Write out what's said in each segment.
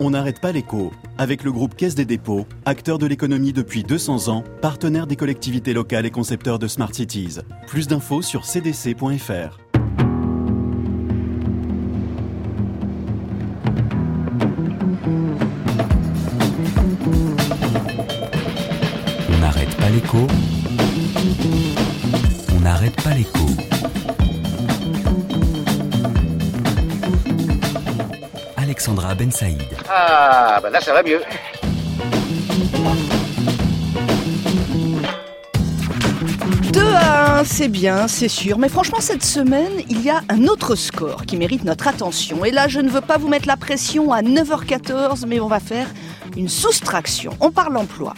On n'arrête pas l'écho avec le groupe Caisse des dépôts, acteur de l'économie depuis 200 ans, partenaire des collectivités locales et concepteur de Smart Cities. Plus d'infos sur cdc.fr. On n'arrête pas l'écho. On n'arrête pas l'écho. Alexandra Ben Saïd. Ah, bah là, ça va mieux. Deux à 1, c'est bien, c'est sûr. Mais franchement, cette semaine, il y a un autre score qui mérite notre attention. Et là, je ne veux pas vous mettre la pression à 9h14, mais on va faire une soustraction. On parle emploi.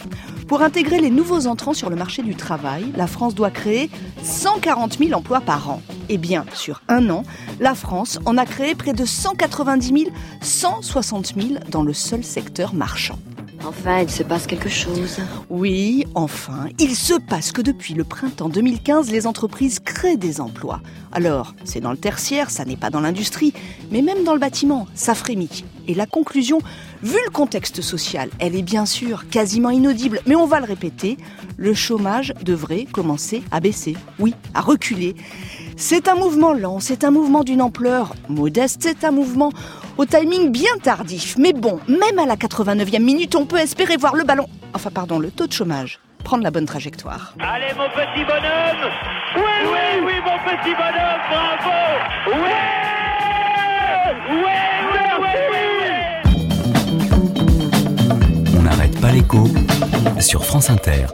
Pour intégrer les nouveaux entrants sur le marché du travail, la France doit créer 140 000 emplois par an. Eh bien, sur un an, la France en a créé près de 190 000, 160 000 dans le seul secteur marchand. Enfin, il se passe quelque chose. Oui, enfin, il se passe que depuis le printemps 2015, les entreprises créent des emplois. Alors, c'est dans le tertiaire, ça n'est pas dans l'industrie, mais même dans le bâtiment, ça frémit. Et la conclusion, vu le contexte social, elle est bien sûr quasiment inaudible, mais on va le répéter, le chômage devrait commencer à baisser, oui, à reculer. C'est un mouvement lent, c'est un mouvement d'une ampleur modeste, c'est un mouvement au timing bien tardif. Mais bon, même à la 89e minute, on peut espérer voir le ballon, enfin pardon, le taux de chômage, prendre la bonne trajectoire. Allez mon petit bonhomme Oui, oui, oui mon petit bonhomme, bravo Oui, oui, oui, oui, oui On n'arrête pas l'écho sur France Inter.